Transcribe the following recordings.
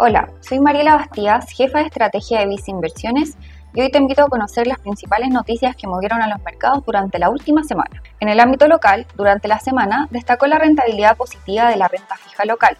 Hola, soy Mariela Bastías, jefa de estrategia de Visa Inversiones y hoy te invito a conocer las principales noticias que movieron a los mercados durante la última semana. En el ámbito local, durante la semana destacó la rentabilidad positiva de la renta fija local,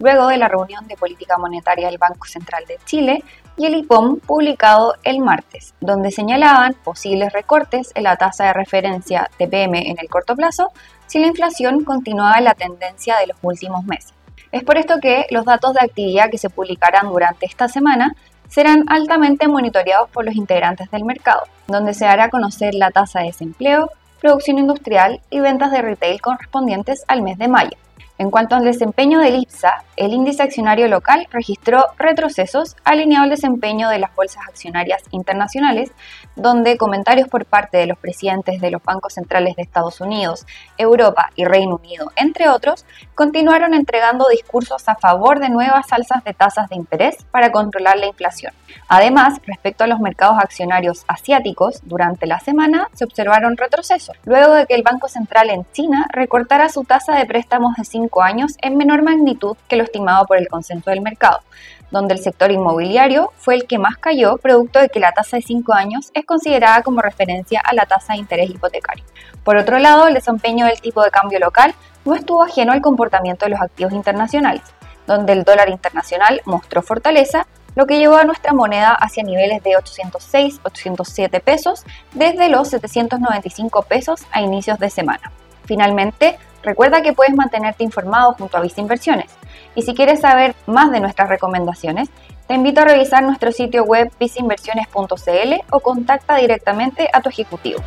luego de la reunión de política monetaria del Banco Central de Chile y el IPOM publicado el martes, donde señalaban posibles recortes en la tasa de referencia TPM en el corto plazo si la inflación continuaba la tendencia de los últimos meses. Es por esto que los datos de actividad que se publicarán durante esta semana serán altamente monitoreados por los integrantes del mercado, donde se hará conocer la tasa de desempleo, producción industrial y ventas de retail correspondientes al mes de mayo. En cuanto al desempeño del IPSA, el índice accionario local registró retrocesos alineado al desempeño de las bolsas accionarias internacionales, donde comentarios por parte de los presidentes de los bancos centrales de Estados Unidos, Europa y Reino Unido, entre otros, continuaron entregando discursos a favor de nuevas alzas de tasas de interés para controlar la inflación. Además, respecto a los mercados accionarios asiáticos, durante la semana se observaron retrocesos, luego de que el Banco Central en China recortara su tasa de préstamos de 5 años en menor magnitud que lo estimado por el consenso del mercado, donde el sector inmobiliario fue el que más cayó, producto de que la tasa de 5 años es considerada como referencia a la tasa de interés hipotecario. Por otro lado, el desempeño del tipo de cambio local no estuvo ajeno al comportamiento de los activos internacionales, donde el dólar internacional mostró fortaleza, lo que llevó a nuestra moneda hacia niveles de 806-807 pesos desde los 795 pesos a inicios de semana. Finalmente, recuerda que puedes mantenerte informado junto a Visa Inversiones. Y si quieres saber más de nuestras recomendaciones, te invito a revisar nuestro sitio web visainversiones.cl o contacta directamente a tu ejecutivo.